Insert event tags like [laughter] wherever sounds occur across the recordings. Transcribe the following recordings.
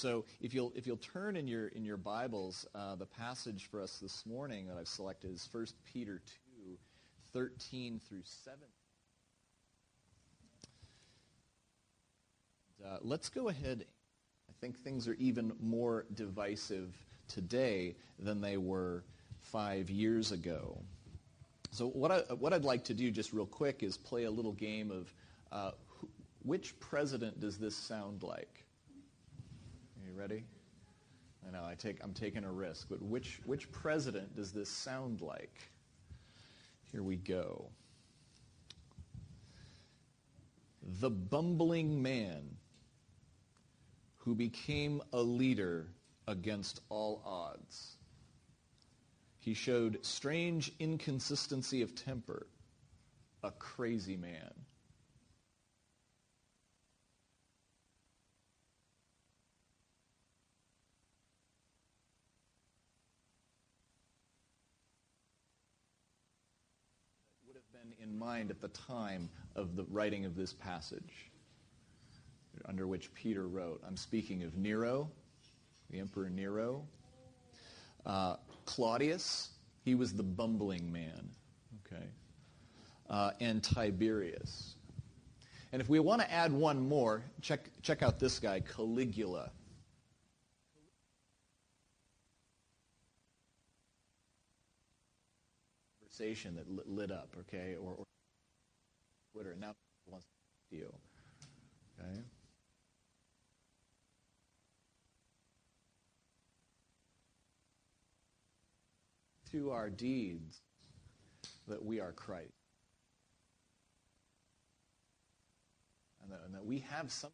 So if you'll, if you'll turn in your, in your Bibles, uh, the passage for us this morning that I've selected is 1 Peter 2, 13 through 17. Uh, let's go ahead. I think things are even more divisive today than they were five years ago. So what, I, what I'd like to do just real quick is play a little game of uh, which president does this sound like? You ready? I know I take, I'm taking a risk, but which, which president does this sound like? Here we go. The bumbling man who became a leader against all odds. He showed strange inconsistency of temper, a crazy man. Mind at the time of the writing of this passage under which Peter wrote. I'm speaking of Nero, the Emperor Nero. Uh, Claudius, he was the bumbling man, okay? Uh, and Tiberius. And if we want to add one more, check, check out this guy, Caligula. Conversation that lit up, okay, or, or Twitter. Now wants to okay. through our deeds that we are Christ. And that, and that we have some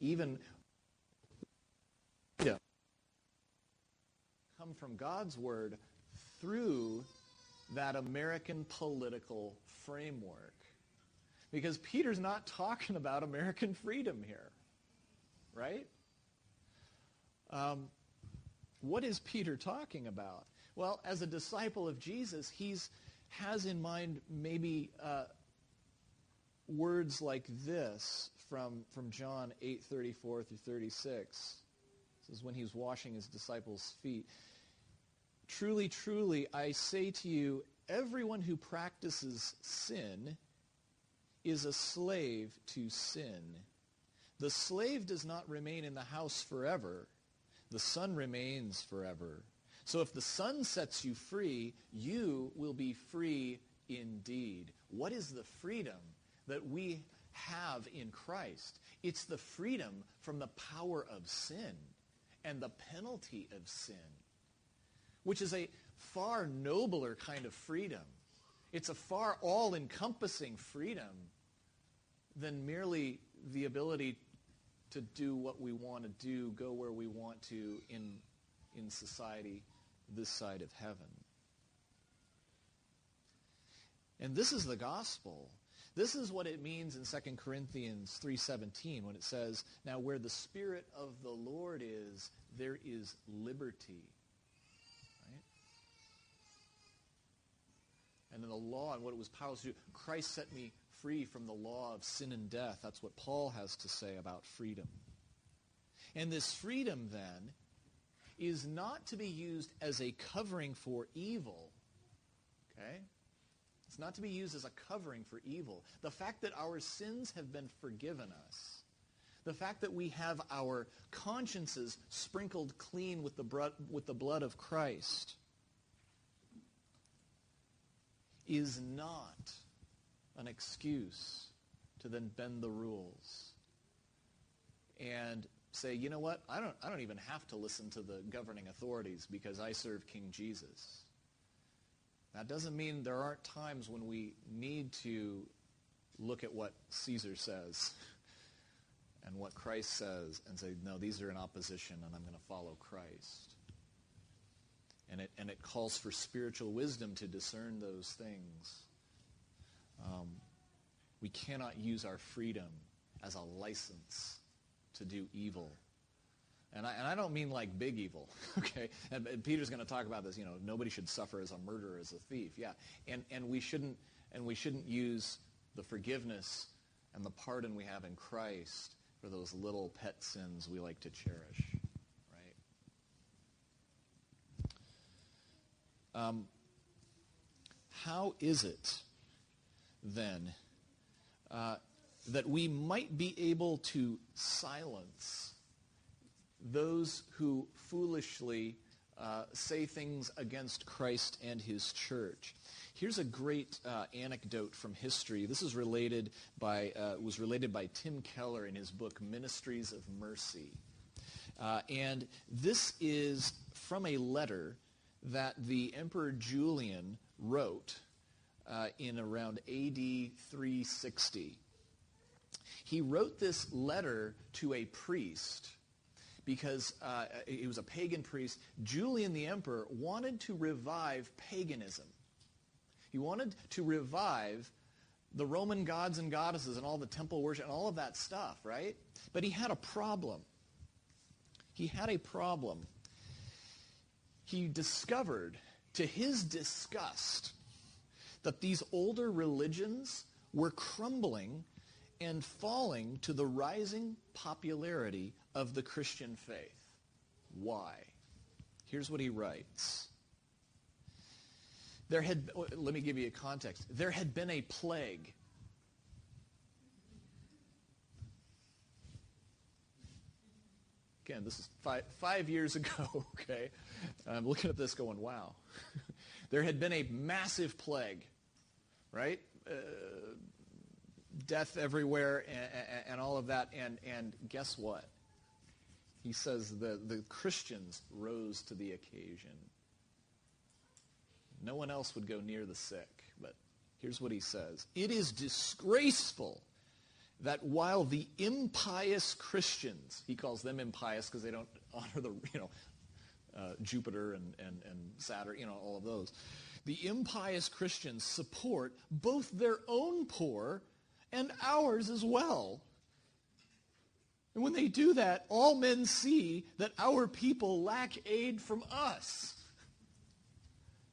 even come from God's word through that American political framework. Because Peter's not [laughs] talking about American freedom here, right? Um, what is Peter talking about? Well, as a disciple of Jesus, he's has in mind maybe uh, words like this from, from John 8:34 through 36. This is when he's washing his disciples' feet. Truly, truly, I say to you, everyone who practices sin is a slave to sin. The slave does not remain in the house forever the Son remains forever. So if the Son sets you free, you will be free indeed. What is the freedom that we have in Christ? It's the freedom from the power of sin and the penalty of sin, which is a far nobler kind of freedom. It's a far all-encompassing freedom than merely the ability to do what we want to do, go where we want to in, in society this side of heaven. And this is the gospel. This is what it means in 2 Corinthians 3:17 when it says, "Now where the spirit of the Lord is, there is liberty." And then the law and what it was powerless to do, Christ set me free from the law of sin and death. That's what Paul has to say about freedom. And this freedom, then, is not to be used as a covering for evil. Okay? It's not to be used as a covering for evil. The fact that our sins have been forgiven us, the fact that we have our consciences sprinkled clean with the, with the blood of Christ, is not an excuse to then bend the rules and say, you know what, I don't, I don't even have to listen to the governing authorities because I serve King Jesus. That doesn't mean there aren't times when we need to look at what Caesar says and what Christ says and say, no, these are in opposition and I'm going to follow Christ. And it, and it calls for spiritual wisdom to discern those things. Um, we cannot use our freedom as a license to do evil. And I, and I don't mean like big evil, [laughs] okay? And, and Peter's going to talk about this. You know, nobody should suffer as a murderer, as a thief. Yeah, and and we shouldn't and we shouldn't use the forgiveness and the pardon we have in Christ for those little pet sins we like to cherish, right? Um, how is it then uh, that we might be able to silence those who foolishly uh, say things against Christ and his church. Here's a great uh, anecdote from history. This is related by, uh, was related by Tim Keller in his book Ministries of Mercy. Uh, and this is from a letter that the Emperor Julian wrote uh, in around AD 360. He wrote this letter to a priest because uh, he was a pagan priest. Julian the emperor wanted to revive paganism. He wanted to revive the Roman gods and goddesses and all the temple worship and all of that stuff, right? But he had a problem. He had a problem. He discovered, to his disgust, that these older religions were crumbling and falling to the rising popularity of the Christian faith. Why? Here's what he writes. There had, let me give you a context. There had been a plague. Again, this is five, five years ago, [laughs] okay? I'm looking at this going, wow. [laughs] there had been a massive plague, right? Uh, death everywhere and, and, all of that. And, and guess what? He says the, the Christians rose to the occasion. No one else would go near the sick. But here's what he says. It is disgraceful that while the impious Christians, he calls them impious because they don't [laughs] honor the, you know, uh, Jupiter and, and, and Saturn, you know, all of those. The impious Christians support both their own poor and ours as well. And when they do that, all men see that our people lack aid from us.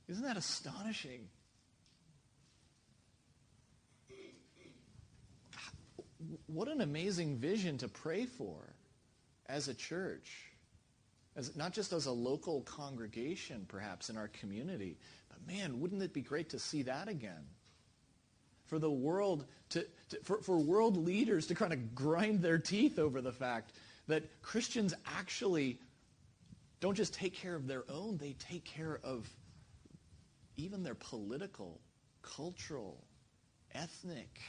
Isn't that astonishing? What an amazing vision to pray for as a church. As, not just as a local congregation, perhaps, in our community, but man, wouldn't it be great to see that again? for the world to, to for, for world leaders to kind of grind their teeth over the fact that Christians actually don't just take care of their own, they take care of even their political, cultural, ethnic,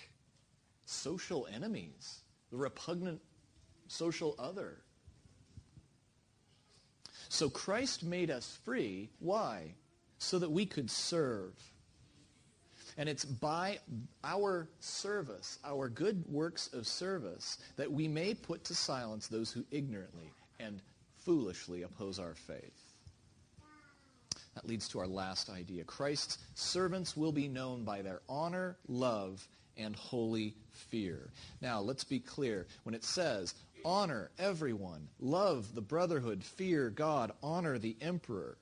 social enemies, the repugnant social other. So Christ made us free. Why? So that we could serve and it's by our service, our good works of service, that we may put to silence those who ignorantly and foolishly oppose our faith. That leads to our last idea. Christ's servants will be known by their honor, love, and holy fear. Now, let's be clear. When it says, honor everyone, love the brotherhood, fear God, honor the emperor,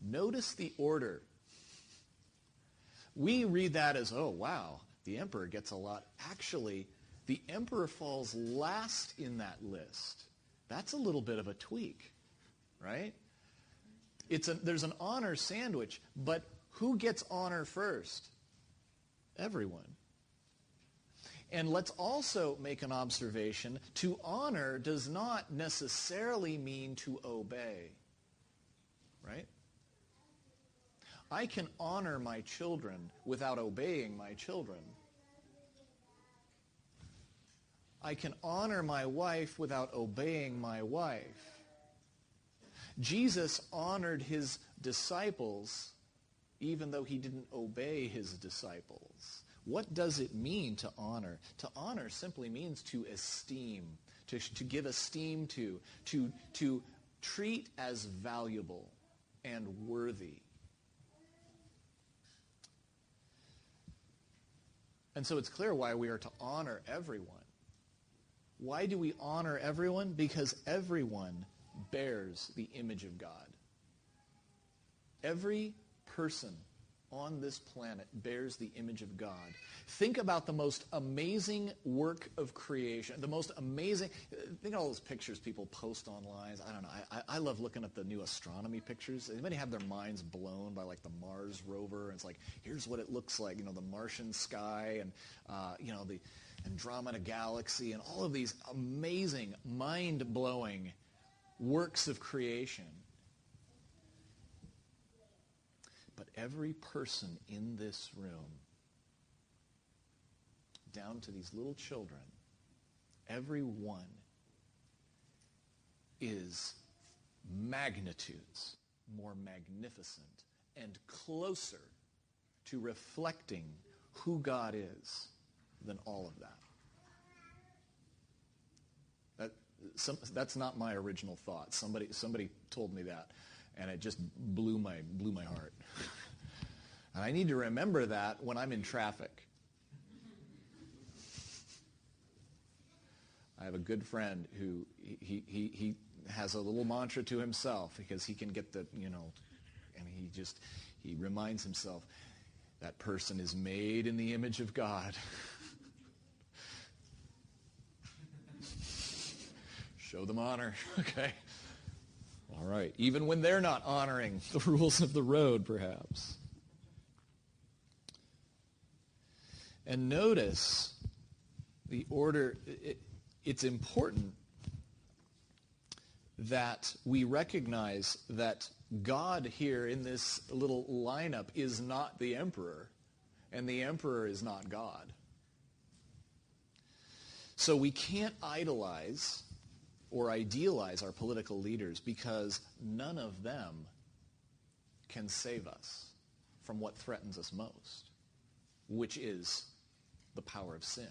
notice the order we read that as, oh, wow, the emperor gets a lot. Actually, the emperor falls last in that list. That's a little bit of a tweak, right? It's a, there's an honor sandwich, but who gets honor first? Everyone. And let's also make an observation. To honor does not necessarily mean to obey. Right? I can honor my children without obeying my children. I can honor my wife without obeying my wife. Jesus honored his disciples even though he didn't obey his disciples. What does it mean to honor? To honor simply means to esteem, to, to give esteem to, to, to treat as valuable and worthy. And so it's clear why we are to honor everyone. Why do we honor everyone? Because everyone bears the image of God. Every person on this planet bears the image of God. Think about the most amazing work of creation, the most amazing, think of all those pictures people post online. I don't know. I, I love looking at the new astronomy pictures. Anybody have their minds blown by like the Mars rover? And it's like, here's what it looks like, you know, the Martian sky and, uh, you know, the Andromeda galaxy and all of these amazing, mind-blowing works of creation. But every person in this room, down to these little children, every one is magnitudes more magnificent and closer to reflecting who God is than all of that. that some, that's not my original thought. Somebody, somebody told me that and it just blew my, blew my heart. and I need to remember that when I'm in traffic. I have a good friend who he, he, he has a little mantra to himself because he can get the, you know, and he just, he reminds himself that person is made in the image of God. [laughs] Show them honor, [laughs] okay? All right. Even when they're not honoring [laughs] the rules of the road, perhaps. And notice the order. It, it's important that we recognize that God here in this little lineup is not the emperor, and the emperor is not God. So we can't idolize or idealize our political leaders because none of them can save us from what threatens us most, which is the power of sin.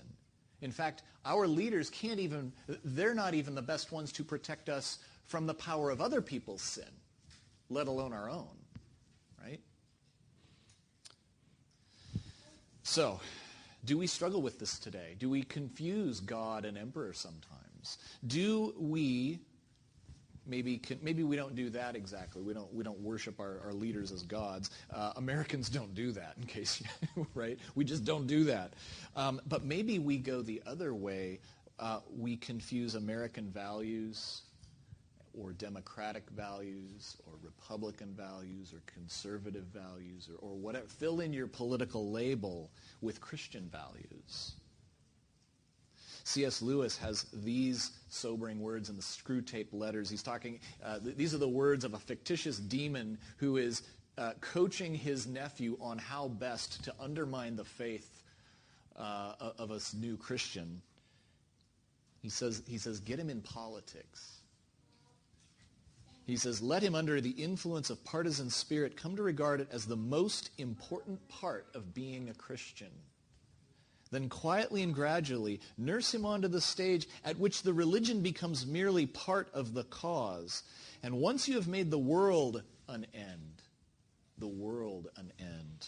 In fact, our leaders can't even, they're not even the best ones to protect us from the power of other people's sin, let alone our own, right? So, do we struggle with this today? Do we confuse God and emperor sometimes? Do we maybe maybe we don't do that exactly. We don't we don't worship our, our leaders as gods. Uh, Americans don't do that. In case [laughs] right, we just don't do that. Um, but maybe we go the other way. Uh, we confuse American values or democratic values or Republican values or conservative values or, or whatever. Fill in your political label with Christian values. C.S. Lewis has these sobering words in the Screwtape letters. He's talking, uh, th- these are the words of a fictitious demon who is uh, coaching his nephew on how best to undermine the faith uh, of a new Christian. He says, he says, get him in politics. He says, let him under the influence of partisan spirit come to regard it as the most important part of being a Christian. Then quietly and gradually nurse him onto the stage at which the religion becomes merely part of the cause. And once you have made the world an end, the world an end,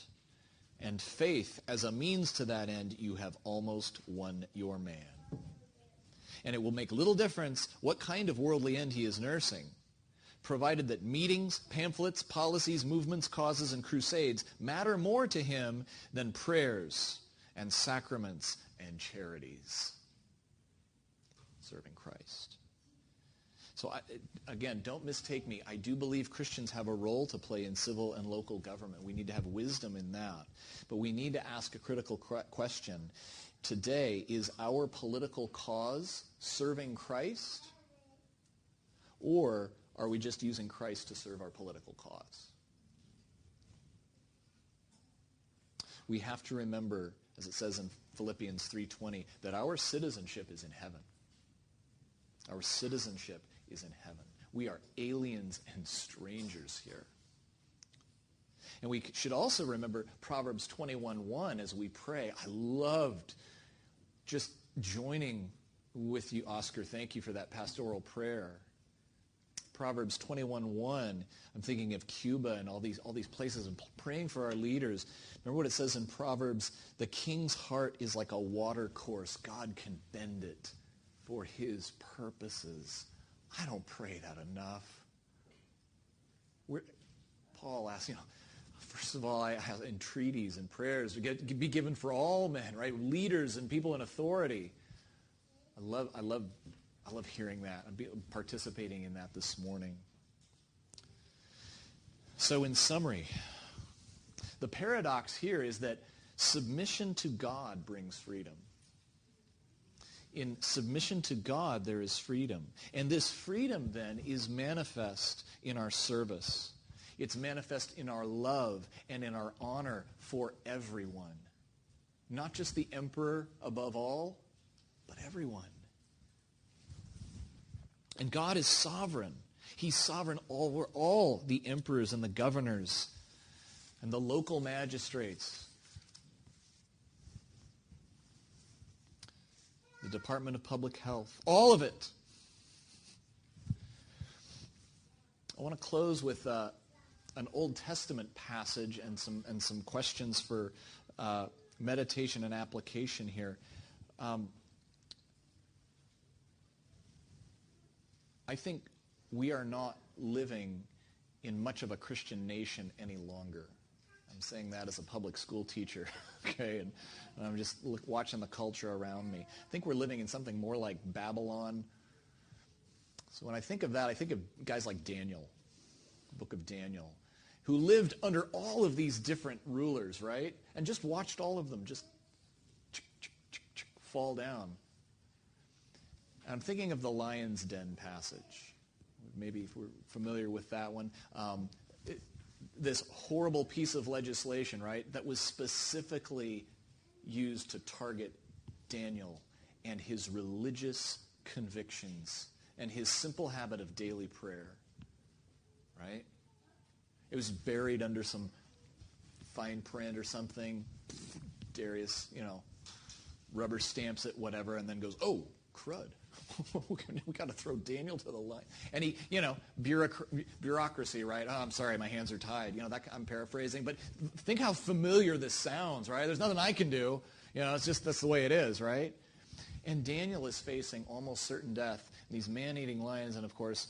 and faith as a means to that end, you have almost won your man. And it will make little difference what kind of worldly end he is nursing, provided that meetings, pamphlets, policies, movements, causes, and crusades matter more to him than prayers and sacraments and charities. Serving Christ. So I, again, don't mistake me. I do believe Christians have a role to play in civil and local government. We need to have wisdom in that. But we need to ask a critical question. Today, is our political cause serving Christ? Or are we just using Christ to serve our political cause? We have to remember as it says in Philippians 3:20, that our citizenship is in heaven. Our citizenship is in heaven. We are aliens and strangers here. And we should also remember Proverbs 21:1 as we pray. I loved just joining with you, Oscar. Thank you for that pastoral prayer. Proverbs 21:1. I'm thinking of Cuba and all these all these places and praying for our leaders. Remember what it says in Proverbs, the king's heart is like a water course. God can bend it for his purposes. I don't pray that enough. We're, Paul asks, you know, First of all, I have entreaties and prayers be given for all men, right? Leaders and people in authority. I love, I love, I love hearing that. I'm participating in that this morning. So, in summary, the paradox here is that submission to God brings freedom. In submission to God, there is freedom. And this freedom then is manifest in our service. It's manifest in our love and in our honor for everyone. Not just the emperor above all, but everyone. And God is sovereign. He's sovereign over all the emperors and the governors and the local magistrates. The Department of Public Health. All of it. I want to close with uh, an Old Testament passage and some, and some questions for uh, meditation and application here. Um, I think we are not living in much of a Christian nation any longer. I'm saying that as a public school teacher, [laughs] okay, and, and I'm just look, watching the culture around me. I think we're living in something more like Babylon. So when I think of that, I think of guys like Daniel, book of Daniel, who lived under all of these different rulers, right? And just watched all of them just fall down. I'm thinking of the lion's den passage. Maybe if we're familiar with that one. Um, it, this horrible piece of legislation, right, that was specifically used to target Daniel and his religious convictions and his simple habit of daily prayer, right? It was buried under some fine print or something. Darius, you know, rubber stamps it, whatever, and then goes, oh, crud. [laughs] we got to throw Daniel to the line. And he, you know, bureaucracy, right? Oh, I'm sorry, my hands are tied. You know, that, I'm paraphrasing, but think how familiar this sounds, right? There's nothing I can do. You know, it's just that's the way it is, right? And Daniel is facing almost certain death. These man-eating lions, and of course,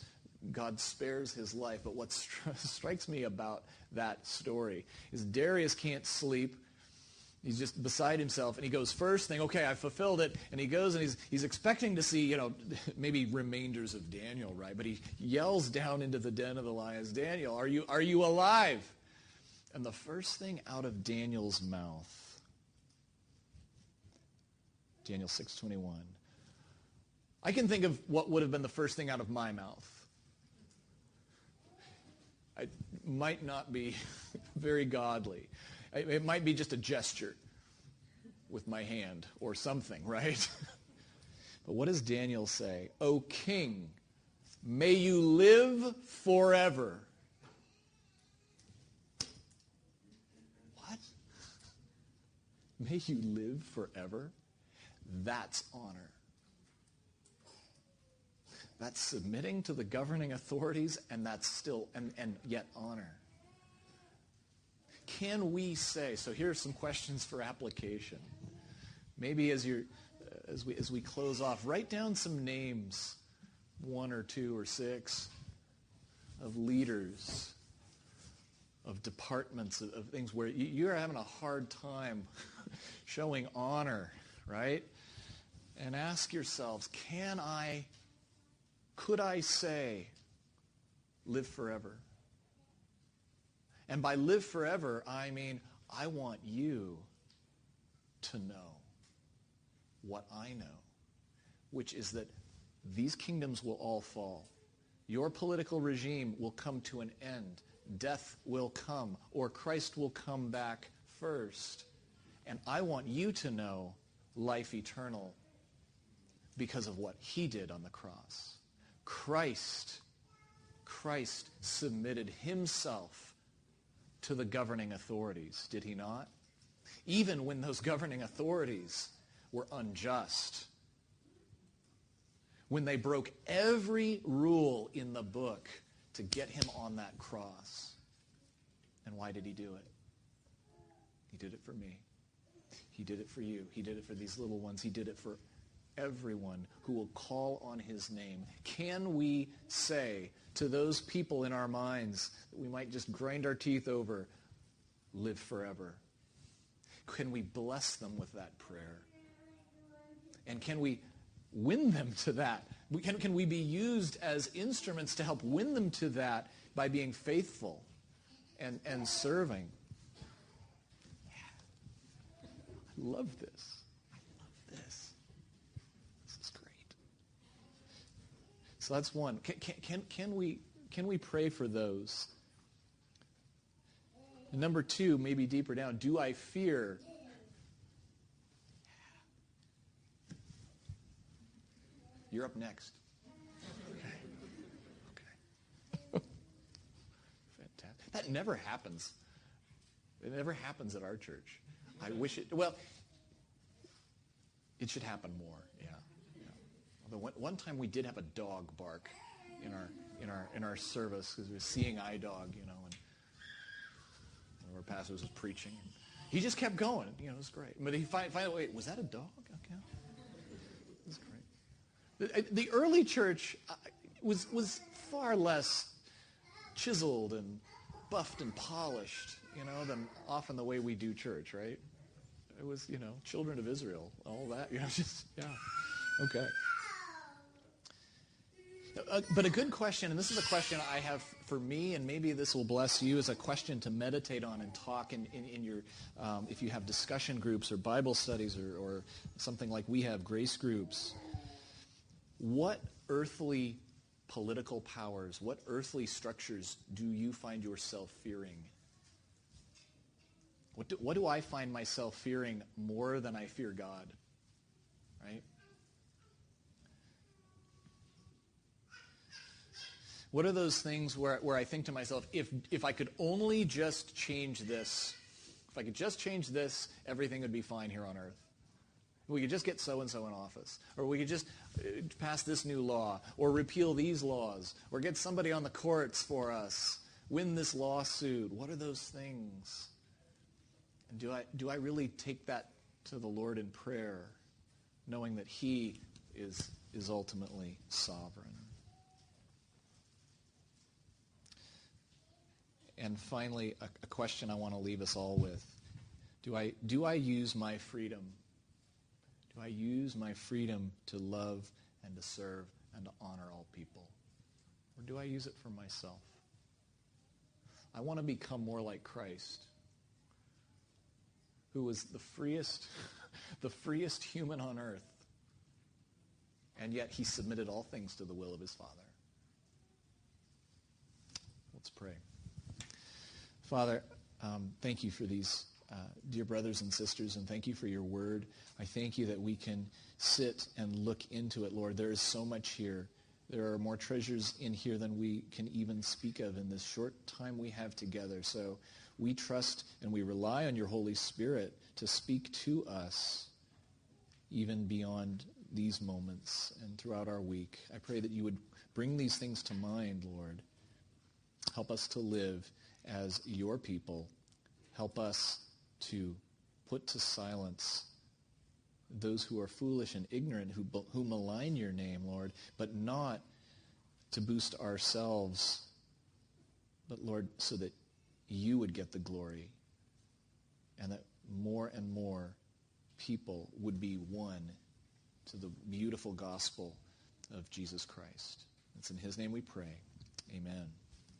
God spares his life. But what [laughs] strikes me about that story is Darius can't sleep. He's just beside himself, and he goes first thing, okay, I fulfilled it, and he goes and he's, he's expecting to see, you know, [laughs] maybe remainders of Daniel, right? But he yells down into the den of the lions, Daniel, are you, are you alive? And the first thing out of Daniel's mouth, Daniel 6.21, I can think of what would have been the first thing out of my mouth. I might not be [laughs] very godly. It might be just a gesture with my hand or something, right? [laughs] but what does Daniel say? O king, may you live forever. What? [laughs] May you live forever? That's honor. That's submitting to the governing authorities, and that's still, and, and yet honor can we say? So here are some questions for application. Maybe as you as we as we close off, write down some names, one or two or six, of leaders, of departments, of, of things where you, you're having a hard time [laughs] showing honor, right? And ask yourselves, can I, could I say, live forever? And by live forever, I mean, I want you to know what I know, which is that these kingdoms will all fall. Your political regime will come to an end. Death will come, or Christ will come back first. And I want you to know life eternal because of what he did on the cross. Christ, Christ submitted himself to the governing authorities, did he not? Even when those governing authorities were unjust. When they broke every rule in the book to get him on that cross. And why did he do it? He did it for me. He did it for you. He did it for these little ones. He did it for everyone who will call on his name. Can we say to those people in our minds that we might just grind our teeth over, live forever? Can we bless them with that prayer? And can we win them to that? Can, can we be used as instruments to help win them to that by being faithful and, and serving? I love this. I love. This is great. So that's one. Can, can, can, we, can we pray for those? And number two, maybe deeper down, do I fear You're up next. Okay. Okay. [laughs] Fantastic. That never happens. It never happens at our church. I wish it, well, it should happen more, yeah. Although one, one time we did have a dog bark in our, in our, in our service because we were seeing eye dog, you know, and one of our pastors was preaching. And he just kept going, you know, it was great. But he finally, wait, was that a dog? Okay, it's great. The early church uh, was, was far less chiseled and buffed and polished, you know, than often the way we do church, right? It was, you know, children of Israel, all that, [laughs] you know, just, yeah. Okay. Uh, but a good question, and this is a question I have for me, and maybe this will bless you, as a question to meditate on and talk in, in, in your, um, if you have discussion groups or Bible studies or, or something like we have, grace groups. What earthly political powers, what earthly structures do you find yourself fearing? What do, what do I find myself fearing more than I fear God? Right? What are those things where, where I think to myself, if, if I could only just change this, if I could just change this, everything would be fine here on earth? We could just get so and so in office. Or we could just uh, pass this new law. Or repeal these laws. Or get somebody on the courts for us. Win this lawsuit. What are those things? And do I, do I really take that to the Lord in prayer, knowing that He is, is ultimately sovereign? And finally, a, a question I want to leave us all with. Do I, do I use my freedom do I use my freedom to love and to serve and to honor all people? Or do I use it for myself? I want to become more like Christ, who was the freest, [laughs] the freest human on earth. And yet he submitted all things to the will of his Father. Let's pray. Father, um, thank you for these uh, dear brothers and sisters, and thank you for your word. I thank you that we can sit and look into it, Lord. There is so much here. There are more treasures in here than we can even speak of in this short time we have together. So we trust and we rely on your Holy Spirit to speak to us even beyond these moments and throughout our week. I pray that you would bring these things to mind, Lord. Help us to live as your people. Help us to put to silence those who are foolish and ignorant, who, who malign your name, Lord, but not to boost ourselves, but, Lord, so that you would get the glory and that more and more people would be won to the beautiful gospel of Jesus Christ. It's in his name we pray. Amen.